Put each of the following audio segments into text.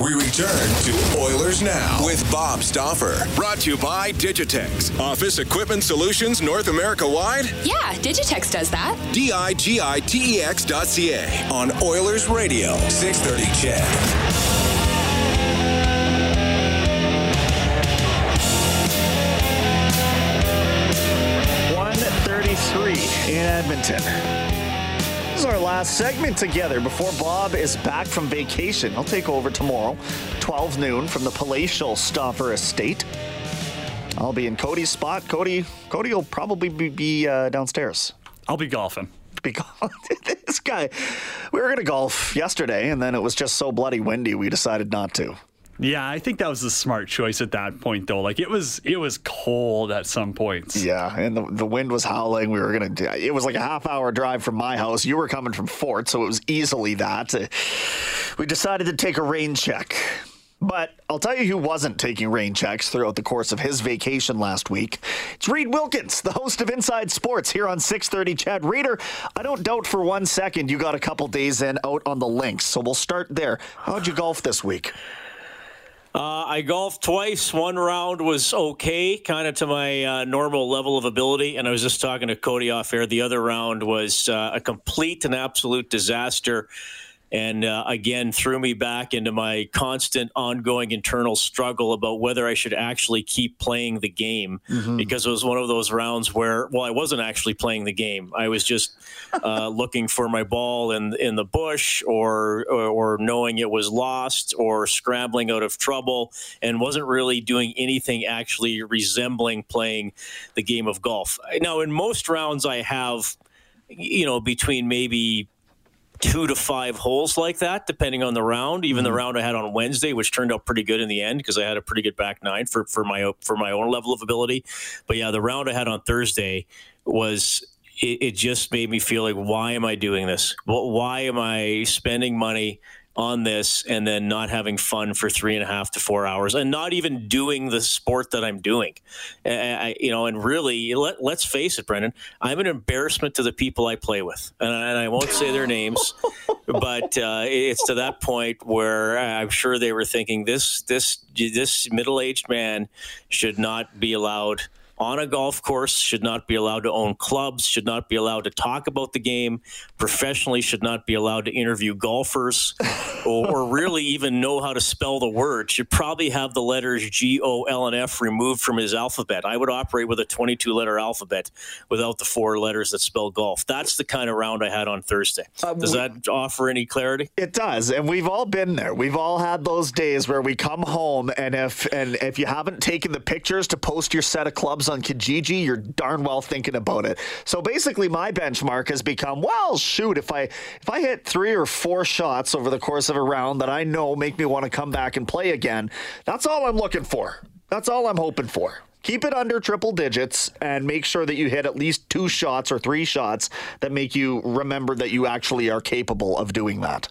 We return to Oilers Now with Bob Stauffer. Brought to you by Digitex. Office Equipment Solutions North America wide. Yeah, Digitex does that. D I G I T E X dot C A on Oilers Radio, 630 CHED. 133 in Edmonton. This is our last segment together before Bob is back from vacation. He'll take over tomorrow, 12 noon, from the palatial Stauffer Estate. I'll be in Cody's spot. Cody, Cody will probably be, be uh, downstairs. I'll be golfing. Be golfing. this guy, we were going to golf yesterday, and then it was just so bloody windy, we decided not to. Yeah, I think that was a smart choice at that point, though. Like it was, it was cold at some points. Yeah, and the, the wind was howling. We were gonna. It was like a half hour drive from my house. You were coming from Fort, so it was easily that. We decided to take a rain check. But I'll tell you who wasn't taking rain checks throughout the course of his vacation last week. It's Reed Wilkins, the host of Inside Sports here on 630 CHED Reader. I don't doubt for one second you got a couple days in out on the links, so we'll start there. How'd you golf this week? Uh, I golfed twice. One round was okay, kind of to my uh, normal level of ability. And I was just talking to Cody off air. The other round was uh, a complete and absolute disaster. And uh, again, threw me back into my constant, ongoing internal struggle about whether I should actually keep playing the game because it was one of those rounds where, well, I wasn't actually playing the game. I was just uh, looking for my ball in in the bush, or, or or knowing it was lost, or scrambling out of trouble, and wasn't really doing anything actually resembling playing the game of golf. Now, in most rounds, I have, you know, between maybe two to five holes like that, depending on the round. Even the mm-hmm. round I had on Wednesday, which turned out pretty good in the end because I had a pretty good back nine for, for my for my own level of ability. But yeah, the round I had on Thursday was it, it just made me feel like, why am I doing this? Wh- Why am I spending money? On this and then not having fun for three and a half to four hours and not even doing the sport that I'm doing. I, you know, and really, let, let's face it, Brendan, I'm an embarrassment to the people I play with. And, I- and I won't say their names, but uh, it's to that point where I'm sure they were thinking this, this, this middle aged man should not be allowed on a golf course, should not be allowed to own clubs, should not be allowed to talk about the game, professionally should not be allowed to interview golfers, or, or really even know how to spell the word. Should probably have the letters G, O, L, and F removed from his alphabet. I would operate with a 22 letter alphabet without the four letters that spell golf. That's the kind of round I had on Thursday. Uh, does that offer any clarity? It does, and we've all been there. We've all had those days where we come home, and if and if you haven't taken the pictures to post your set of clubs on Kijiji, you're darn well thinking about it. So basically, my benchmark has become, well, shoot, if I if I hit three or four shots over the course of a round that I know make me want to come back and play again, that's all I'm looking for. That's all I'm hoping for. Keep it under triple digits and make sure that you hit at least two shots or three shots that make you remember that you actually are capable of doing that.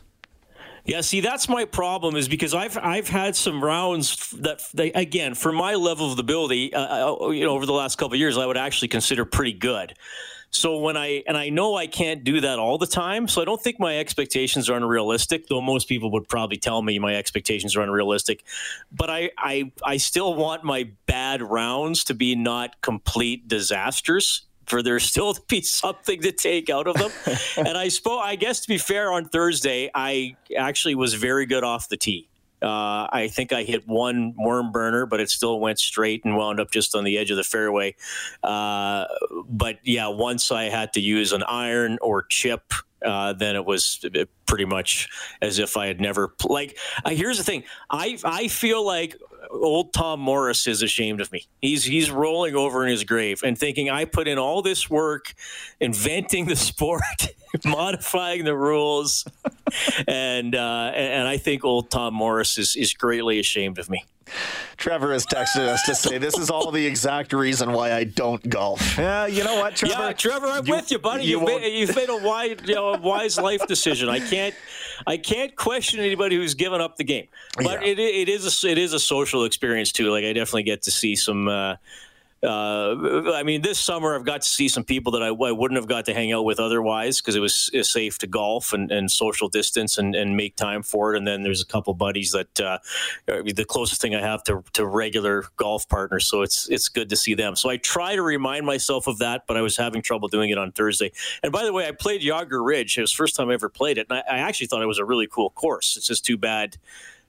Yeah, see, that's my problem is because I've I've had some rounds that they, again for my level of ability, uh, uh, you know, over the last couple of years, I would actually consider pretty good. So when I and I know I can't do that all the time, so I don't think my expectations are unrealistic. Though most people would probably tell me my expectations are unrealistic, but I I, I still want my bad rounds to be not complete disasters. For there still to be something to take out of them, and I suppose I guess to be fair, on Thursday I actually was very good off the tee. Uh, I think I hit one worm burner, but it still went straight and wound up just on the edge of the fairway. Uh, but yeah, once I had to use an iron or chip, uh, then it was pretty much as if I had never like. Uh, here's the thing: I I feel like old Tom Morris is ashamed of me. He's he's rolling over in his grave and thinking I put in all this work inventing the sport, modifying the rules, and uh, and I think old Tom Morris is is greatly ashamed of me. Trevor has texted us to say this is all the exact reason why I don't golf. Yeah, you know what, Trevor? Yeah, Trevor, I'm you, with you, buddy. You have made, you've made a wise, you know, wise life decision. I can't, I can't question anybody who's given up the game. But yeah. it, it is a, it is a social experience too. Like I definitely get to see some. Uh, uh, I mean, this summer I've got to see some people that I, I wouldn't have got to hang out with otherwise because it was safe to golf and, and social distance and, and, make time for it. And then there's a couple buddies that uh, the closest thing I have to, to regular golf partners. So it's it's good to see them. So I try to remind myself of that, but I was having trouble doing it on Thursday. And by the way, I played Jagare Ridge. It was the first time I ever played it, and I, I actually thought it was a really cool course. It's just too bad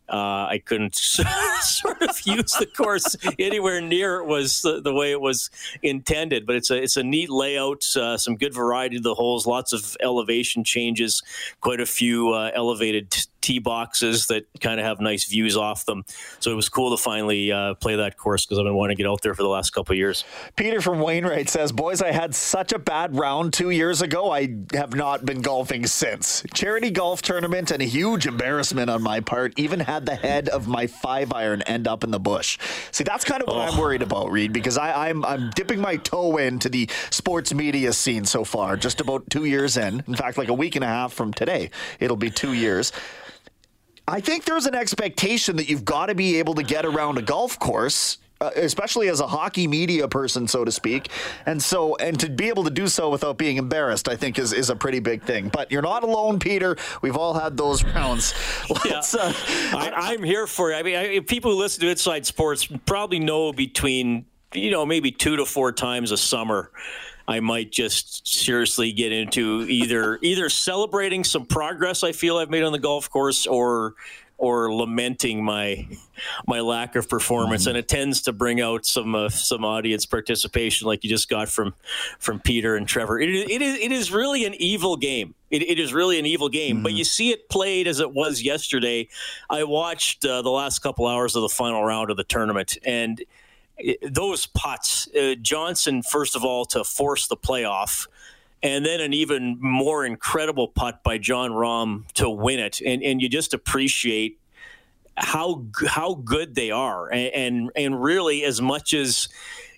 uh, I couldn't sort of use the course anywhere near it was the, the, way it was intended. But it's a it's a neat layout, uh, some good variety of the holes, lots of elevation changes, quite a few uh, elevated tee boxes that kind of have nice views off them. So it was cool to finally uh, play that course because I've been wanting to get out there for the last couple of years. Peter from Wainwright says, "Boys, I had such a bad round two years ago. I have not been golfing since. Charity golf tournament and a huge embarrassment on my part. Even had the head of my five iron end up in the bush. See, that's kind of what oh. I'm worried about, Reed, because I, I'm I'm dipping my toe into the sports media scene so far. Just about two years in. In fact, like a week and a half from today, it'll be two years." I think there's an expectation that you've got to be able to get around a golf course uh, especially as a hockey media person, so to speak. And so, and to be able to do so without being embarrassed, I think is, is a pretty big thing. But you're not alone, Peter. We've all had those rounds. Yeah. uh, I, am here for it. I mean, I, people who listen to Inside Sports probably know between, you know, maybe two to four times a summer I might just seriously get into either either celebrating some progress I feel I've made on the golf course or or lamenting my my lack of performance, mm-hmm. and it tends to bring out some uh, some audience participation, like you just got from from Peter and Trevor. It, it is it is really an evil game. It, it is really an evil game, mm-hmm. but you see it played as it was yesterday. I watched uh, the last couple hours of the final round of the tournament, and those putts, uh, Johnson, first of all, to force the playoff, and then an even more incredible putt by Jon Rahm to win it. And, and you just appreciate how how good they are, and, and, and really as much as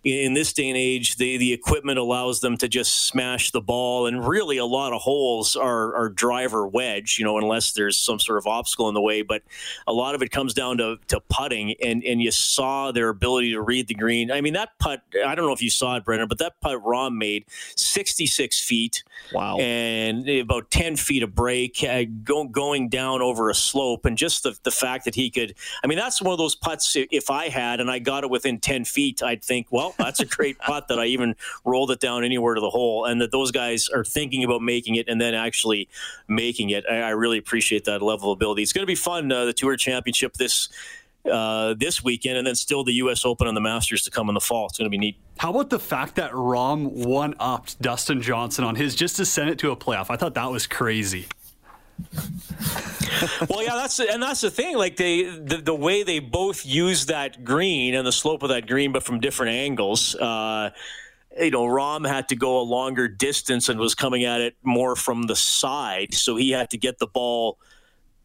in this day and age, the, the equipment allows them to just smash the ball, and really a lot of holes are, are driver wedge, you know, unless there's some sort of obstacle in the way. But a lot of it comes down to, to putting, and, and you saw their ability to read the green. I mean, that putt, I don't know if you saw it, Brendan, but that putt Rahm made 66 feet. Wow. And about 10 feet of break, uh, go, going down over a slope, and just the, the fact that he could, I mean, that's one of those putts, if I had and I got it within 10 feet, I'd think, well, that's a great putt that I even rolled it down anywhere to the hole, and that those guys are thinking about making it and then actually making it. I, I really appreciate that level of ability. It's going to be fun. Uh, the Tour Championship this uh, this weekend, and then still the U.S. Open and the Masters to come in the fall. It's going to be neat. How about the fact that Rahm one upped Dustin Johnson on his just to send it to a playoff? I thought that was crazy. Well, yeah, that's and that's the thing. Like they, the, the way they both use that green and the slope of that green, but from different angles. Uh, you know, Rahm had to go a longer distance and was coming at it more from the side, so he had to get the ball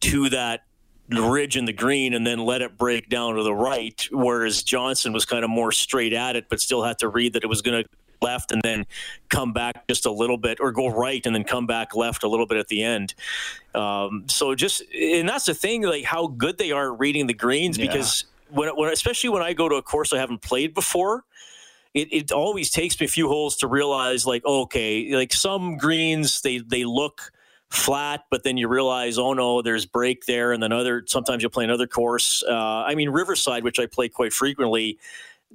to that ridge in the green and then let it break down to the right. Whereas Johnson was kind of more straight at it, but still had to read that it was going to left and then come back just a little bit, or go right and then come back left a little bit at the end. Um, so just, and that's the thing, like how good they are at reading the greens yeah. because when, when, especially when I go to a course I haven't played before. It, it always takes me a few holes to realize, like, okay, like some greens they they look flat, but then you realize, oh no, there's break there, and then other sometimes you'll play another course. Uh, I mean, Riverside, which I play quite frequently,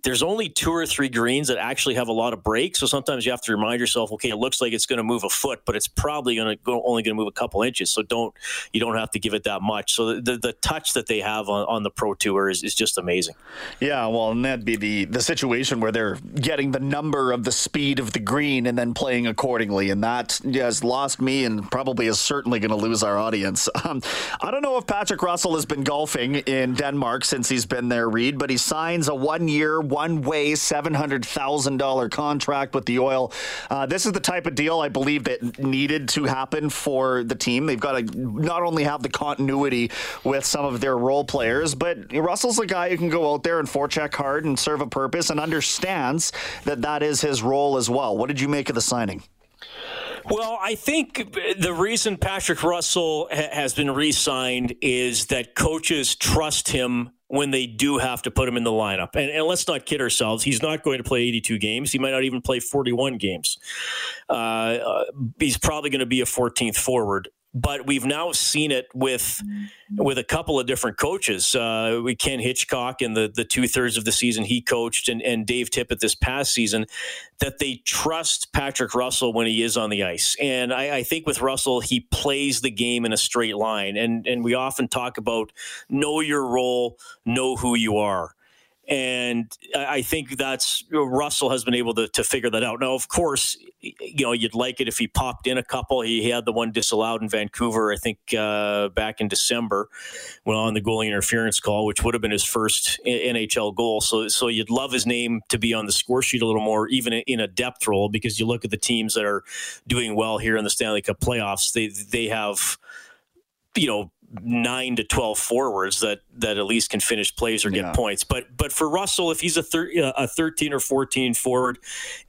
there's only two or three greens that actually have a lot of break. So sometimes you have to remind yourself, okay, it looks like it's going to move a foot, but it's probably going to go only going to move a couple inches. So don't you don't have to give it that much. So the the, the touch that they have on, on the pro tour is, is just amazing. Yeah, well, and that'd be the the situation where they're getting the number of the speed of the green and then playing accordingly, and that has lost me and probably is certainly going to lose our audience. Um, I don't know if Patrick Russell has been golfing in Denmark since he's been there, Reed, but he signs a one year, one way, $700,000 contract with the oil. Uh, this is the type of deal I believe that needed to happen for the team. They've got to not only have the continuity with some of their role players, but Russell's a guy who can go out there and forecheck hard and serve a purpose and understands that that is his role as well. What did you make of the signing? Well, I think the reason Patrick Russell ha- has been re signed is that coaches trust him when they do have to put him in the lineup. And, and, let's not kid ourselves. He's not going to play 82 games. He might not even play 41 games. Uh, uh, he's probably going to be a 14th forward but we've now seen it with with a couple of different coaches. Uh, we Ken Hitchcock in the the two thirds of the season he coached, and, and Dave Tippett this past season, that they trust Patrick Russell when he is on the ice. And I, I think with Russell, he plays the game in a straight line. And and we often talk about know your role, know who you are. And I think that's Russell has been able to, to figure that out. Now, of course, you know, you'd like it if he popped in a couple. He, he had the one disallowed in Vancouver, I think, uh, back in December, when on the goalie interference call, which would have been his first NHL goal. So, so you'd love his name to be on the score sheet a little more, even in a depth role, because you look at the teams that are doing well here in the Stanley Cup playoffs. They they have, you know, nine to twelve forwards that that at least can finish plays or get yeah. points. But but for Russell, if he's a thir- a thirteen or fourteen forward,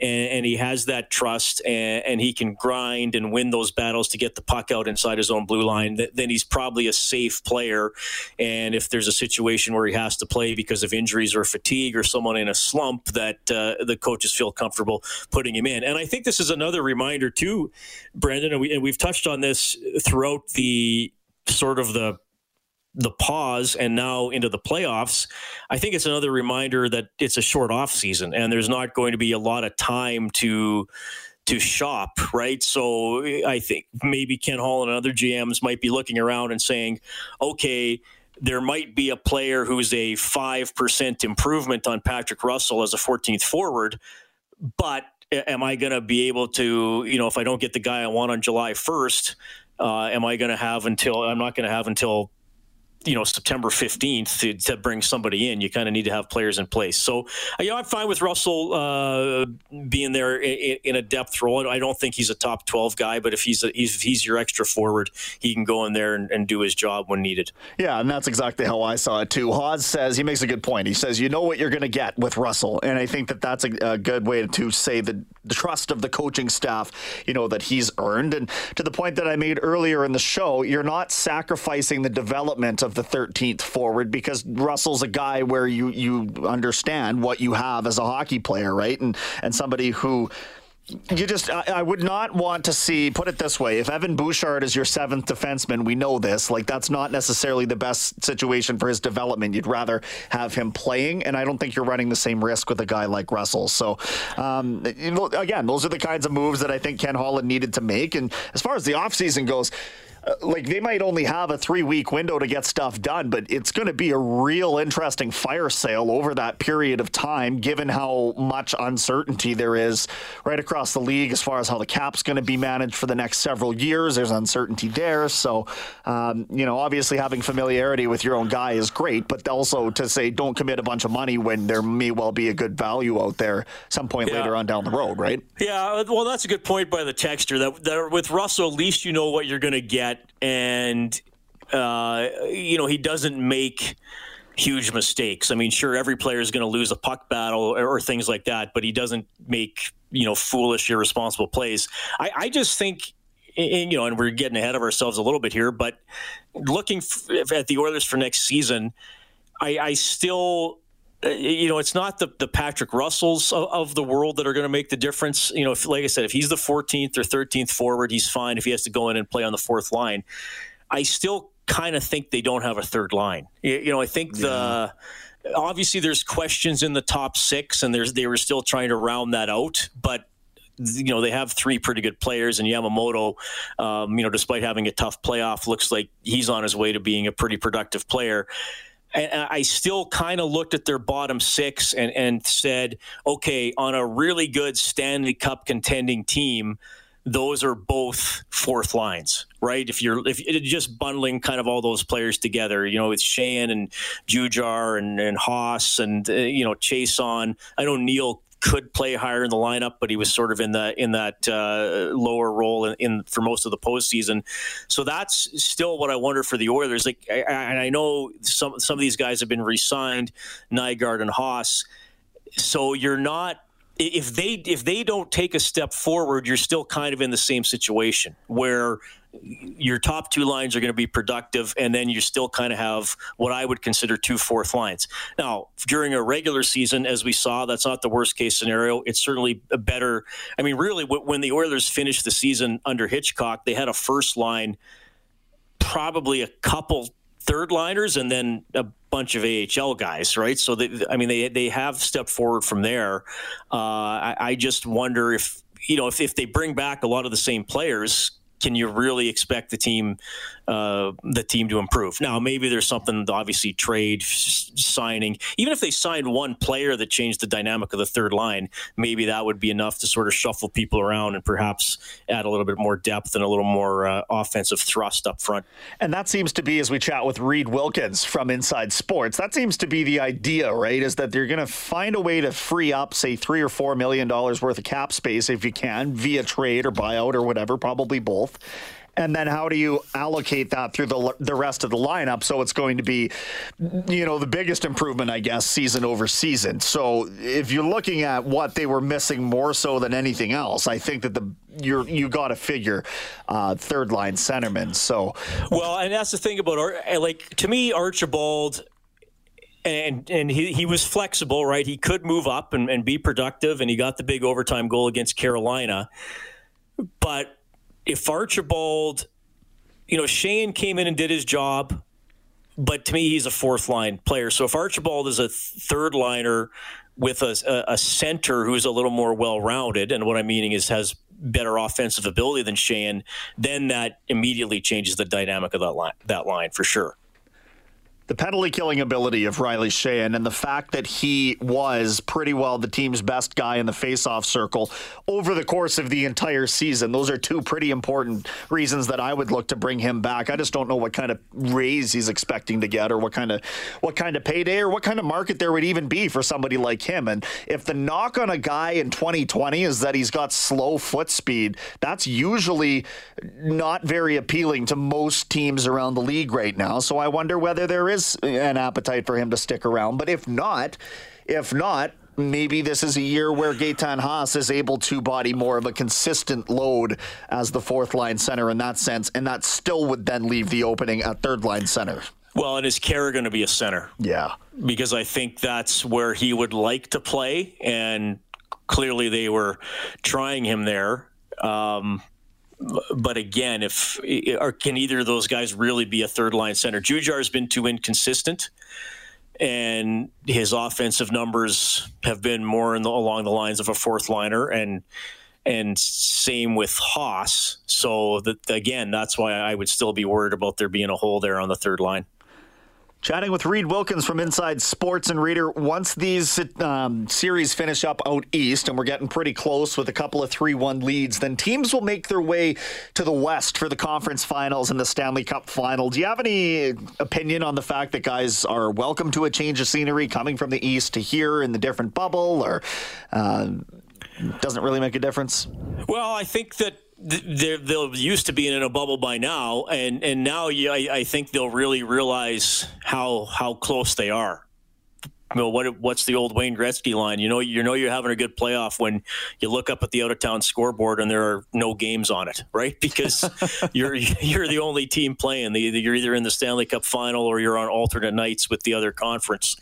and, and he has that trust and, and, he can grind and win those battles to get the puck out inside his own blue line, th- then he's probably a safe player. And if there's a situation where he has to play because of injuries or fatigue or someone in a slump, that uh, the coaches feel comfortable putting him in. And I think this is another reminder too, Brendan, and, we, and we've touched on this throughout the sort of the the pause and now into the playoffs, I think it's another reminder that it's a short off season and there's not going to be a lot of time to to shop, right? So I think maybe Ken Hall and other GMs might be looking around and saying, okay, there might be a player who's a 5% improvement on Patrick Russell as a 14th forward, but am I going to be able to, you know, if I don't get the guy I want on July 1st, uh, am I going to have until I'm not going to have until you know September 15th to, to bring somebody in. You kind of need to have players in place. So you know, I'm fine with Russell uh, being there in, in, a depth role. I don't think he's a top 12 guy, but if he's a, if he's your extra forward, he can go in there and, and, do his job when needed. Yeah, and that's exactly how I saw it too. Hawes says he makes a good point. He says you know what you're going to get with Russell, and I think that that's a, a good way to say the, the trust of the coaching staff. You know that he's earned, and to the point that I made earlier in the show, you're not sacrificing the development of of the 13th forward because Russell's a guy where you you understand what you have as a hockey player, right? And and somebody who you just I, I, would not want to see put it this way if evan bouchard is your seventh defenseman we know this like that's not necessarily the best situation for his development. You'd rather have him playing and i don't think you're running the same risk with a guy like russell. So um, again those are the kinds of moves that i think ken holland needed to make. And as far as the offseason goes like they might only have a three week window to get stuff done, but it's going to be a real interesting fire sale over that period of time, given how much uncertainty there is right across the league as far as how the cap's going to be managed for the next several years. There's uncertainty there. So, um, you know, obviously having familiarity with your own guy is great, but also to say don't commit a bunch of money when there may well be a good value out there some point yeah. later on down the road, right? Yeah, well, that's a good point by the texture that, that with Russell, at least you know what you're going to get and uh, you know he doesn't make huge mistakes. I mean, sure, every player is going to lose a puck battle or, or, things like that, but he doesn't make you know foolish, irresponsible plays. I, I just think. And, you know, and we're getting ahead of ourselves a little bit here, but looking f- at the Oilers for next season, I, I still you know, it's not the, the Patrick Russells of, of the world that are going to make the difference. You know, if, like I said, if he's the 14th or 13th forward, he's fine. If he has to go in and play on the fourth line, I still kind of think they don't have a third line. You, you know, I think yeah. the obviously there's questions in the top six, and there's they were still trying to round that out, but you know they have three pretty good players, and Yamamoto, um, you know, despite having a tough playoff, looks like he's on his way to being a pretty productive player. And I still kind of looked at their bottom six and, and said, okay, on a really good Stanley Cup contending team, those are both fourth lines, right? If you're if you're just bundling kind of all those players together, you know, with Sheahan and Jujhar and, and Haas and uh, you know Chiasson. I know Neal could play higher in the lineup, but he was sort of in the in that uh, lower role in, in, for most of the postseason. So that's still what I wonder for the Oilers. Like, I, and I know some some of these guys have been re-signed, Nygard and Haas. So you're not if they if they don't take a step forward, you're still kind of in the same situation where your top two lines are going to be productive, and then you still kind of have what I would consider two fourth lines. Now, during a regular season, as we saw, that's not the worst case scenario. It's certainly a better. I mean, really, when the Oilers finished the season under Hitchcock, they had a first line, probably a couple third liners, and then a bunch of AHL guys, right? So, they, I mean, they they have stepped forward from there. Uh, I, I just wonder if you know if, if they bring back a lot of the same players can you really expect the team uh, the team to improve? Now, maybe there's something obviously trade signing. Even if they signed one player that changed the dynamic of the third line, maybe that would be enough to sort of shuffle people around and perhaps add a little bit more depth and a little more uh, offensive thrust up front. And that seems to be, as we chat with Reed Wilkins from Inside Sports, that seems to be the idea, right? Is that they're going to find a way to free up, say, three or four million dollars worth of cap space if you can via trade or buyout or whatever, probably both and then how do you allocate that through the the rest of the lineup? So it's going to be you know the biggest improvement I guess season over season. So if you're looking at what they were missing more so than anything else I think that the you're you got to figure uh, third line centerman so. Well and that's the thing about like to me Archibald and and he, he was flexible, right? He could move up and, and be productive, and he got the big overtime goal against Carolina. But if Archibald, you know, Shane came in and did his job, but to me, he's a fourth line player. So if Archibald is a third liner with a, a center who's a little more well rounded, and what I'm meaning is has better offensive ability than Shane, then that immediately changes the dynamic of that line, that line for sure the penalty killing ability of Riley Sheahan and the fact that he was pretty well the team's best guy in the faceoff circle over the course of the entire season. Those are two pretty important reasons that I would look to bring him back. I just don't know what kind of raise he's expecting to get or what kind of what kind of payday or what kind of market there would even be for somebody like him. And if the knock on a guy in 2020 is that he's got slow foot speed, that's usually not very appealing to most teams around the league right now. So I wonder whether there is is an appetite for him to stick around. But if not, if not, maybe this is a year where Gaetan Haas is able to body more of a consistent load as the fourth line center in that sense, and that still would then leave the opening at third line center. Well, and is Khaira going to be a center? Yeah. Because I think that's where he would like to play, and clearly they were trying him there. Um, but again, if or can either of those guys really be a third line center? Jujhar has been too inconsistent, and his offensive numbers have been more the, along the lines of a fourth liner, and and same with Haas. So that again, that's why I would still be worried about there being a hole there on the third line. Chatting with Reed Wilkins from Inside Sports and Reader. Once these um, series finish up out east, and we're getting pretty close with a couple of 3 1 leads, then teams will make their way to the west for the conference finals and the Stanley Cup final. Do you have any opinion on the fact that guys are welcome to a change of scenery coming from the east to here in the different bubble, or uh, doesn't really make a difference? Well, I think that they're, they'll used to being in a bubble by now, and and now I, I think they'll really realize how how close they are. You know, what what's the old Wayne Gretzky line? You know, you know you're having a good playoff when you look up at the out of town scoreboard and there are no games on it, right? Because you're you're the only team playing. You're either in the Stanley Cup final or you're on alternate nights with the other conference.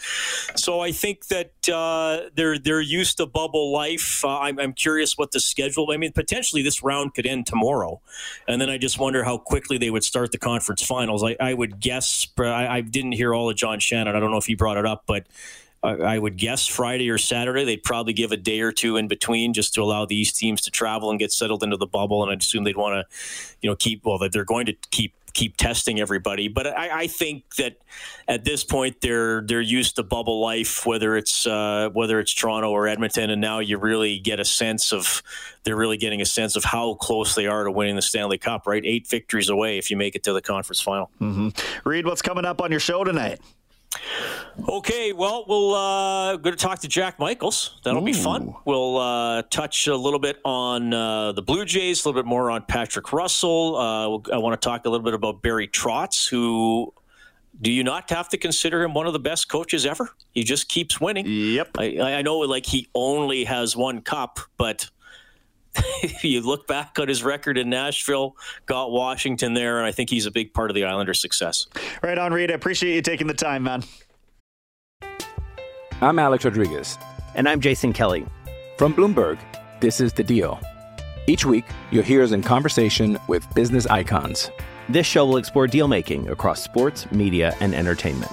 So I think that uh, they're they're used to bubble life. Uh, I'm, I'm curious what the schedule. I mean, potentially this round could end tomorrow, and then I just wonder how quickly they would start the conference finals. I, I would guess. I, I didn't hear all of John Shannon. I don't know if he brought it up, but I would guess Friday or Saturday. They'd probably give a day or two in between just to allow these teams to travel and get settled into the bubble. And I'd assume they'd want to, you know, keep well that they're going to keep keep testing everybody. But I, I, think that at this point they're they're used to bubble life, whether it's uh, whether it's Toronto or Edmonton, and now you really get a sense of they're really getting a sense of how close they are to winning the Stanley Cup. Right, eight victories away if you make it to the conference final. Mm-hmm. Reed, what's coming up on your show tonight? Okay, well, we'll uh, going to talk to Jack Michaels. That'll Ooh. be fun. We'll uh, touch a little bit on uh, the Blue Jays, a little bit more on Patrick Russell. Uh, I want to talk a little bit about Barry Trotz, who do you not have to consider him one of the best coaches ever? He just keeps winning. Yep. I, I know, like he only has one cup, but if you look back on his record in Nashville, got Washington there, and I think he's a big part of the Islanders' success. Right on, Reed. I appreciate you taking the time, man. I'm Alex Rodriguez. And I'm Jason Kelly. From Bloomberg, this is The Deal. Each week, you'll hear us in conversation with business icons. This show will explore deal making across sports, media, and entertainment.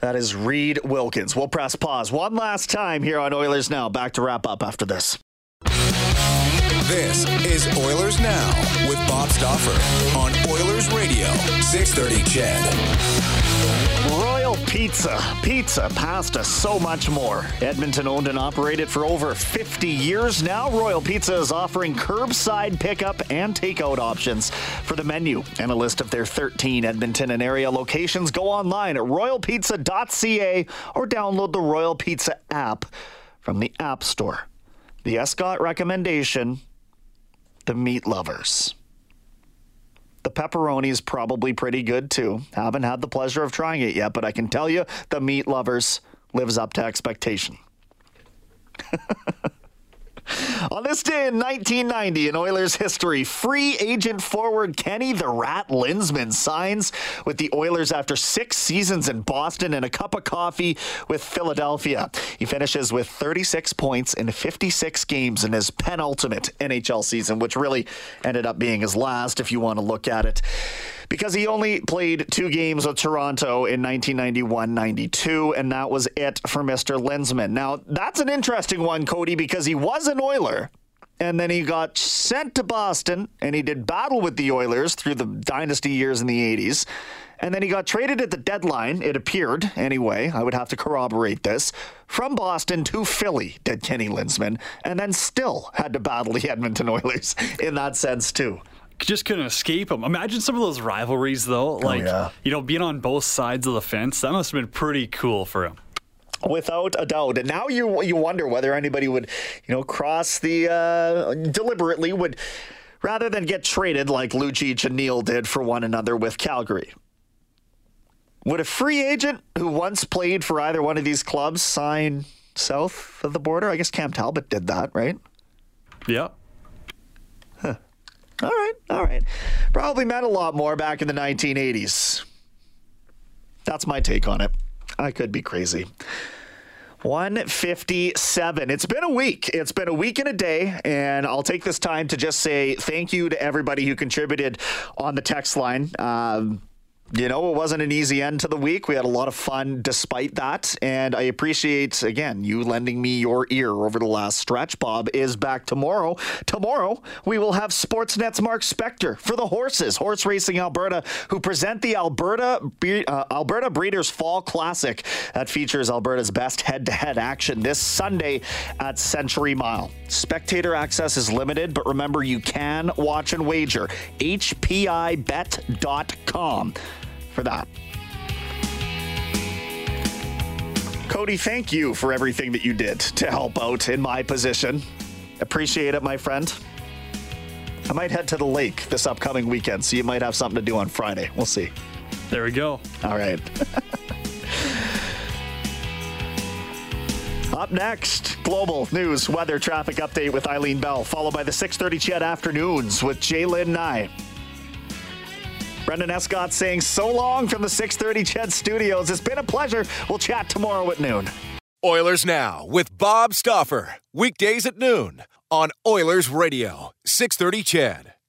That is Reed Wilkins. We'll press pause one last time here on Oilers Now. Back to wrap up after this. This is Oilers Now with Bob Stauffer on Oilers Radio, 630 CHED. Royal Pizza, pizza, pasta, so much more. Edmonton owned and operated for over 50 years now. Royal Pizza is offering curbside pickup and takeout options for the menu and a list of their 13 Edmonton and area locations. Go online at royalpizza.ca or download the Royal Pizza app from the App Store. The Escott recommendation the meat lovers. The pepperoni is probably pretty good too. Haven't had the pleasure of trying it yet, but I can tell you the meat lovers lives up to expectation. On this day in 1990 in Oilers history, free agent forward Kenny the Rat Linseman signs with the Oilers after six seasons in Boston and a cup of coffee with Philadelphia. He finishes with 36 points in 56 games in his penultimate NHL season, which really ended up being his last if you want to look at it because he only played two games with Toronto in 1991 92, and that was it for Mr. Linseman. Now, that's an interesting one, Cody, because he was an Oiler. And then he got sent to Boston and he did battle with the Oilers through the dynasty years in the 80s. And then he got traded at the deadline, it appeared, anyway. I would have to corroborate this. From Boston to Philly, did Kenny Linseman, and then still had to battle the Edmonton Oilers in that sense, too just couldn't escape them. Imagine some of those rivalries, though. Oh, like, oh, yeah. you know, being on both sides of the fence. That must have been pretty cool for him. Without a doubt, and now you you wonder whether anybody would, you know, cross the uh, deliberately would, rather than get traded like Lucic and Neal did for one another with Calgary. Would a free agent who once played for either one of these clubs sign south of the border? I guess Cam Talbot did that, right? Yeah. All right, all right. Probably meant a lot more back in the 1980s. That's my take on it. I could be crazy. 157. It's been a week. It's been a week and a day. And I'll take this time to just say thank you to everybody who contributed on the text line. Um, you know, it wasn't an easy end to the week. We had a lot of fun despite that. And I appreciate, again, you lending me your ear over the last stretch. Bob is back tomorrow. Tomorrow, we will have Sportsnet's Mark Spector for the horses, Horse Racing Alberta, who present the Alberta, uh, Alberta Breeders' Fall Classic that features Alberta's best head to head action this Sunday at Century Mile. Spectator access is limited, but remember, you can watch and wager. HPIBet.com for that. Cody, thank you for everything that you did to help out in my position. Appreciate it, my friend. I might head to the lake this upcoming weekend, so you might have something to do on Friday. We'll see. There we go. All right. Up next, global news, weather, traffic update with Eileen Bell, followed by the 6:30 CHED afternoons with Jaylen Nye. Brendan Escott saying so long from the 6:30 CHED Studios. It's been a pleasure. We'll chat tomorrow at noon. Oilers Now with Bob Stauffer. Weekdays at noon on Oilers Radio, 630 CHED.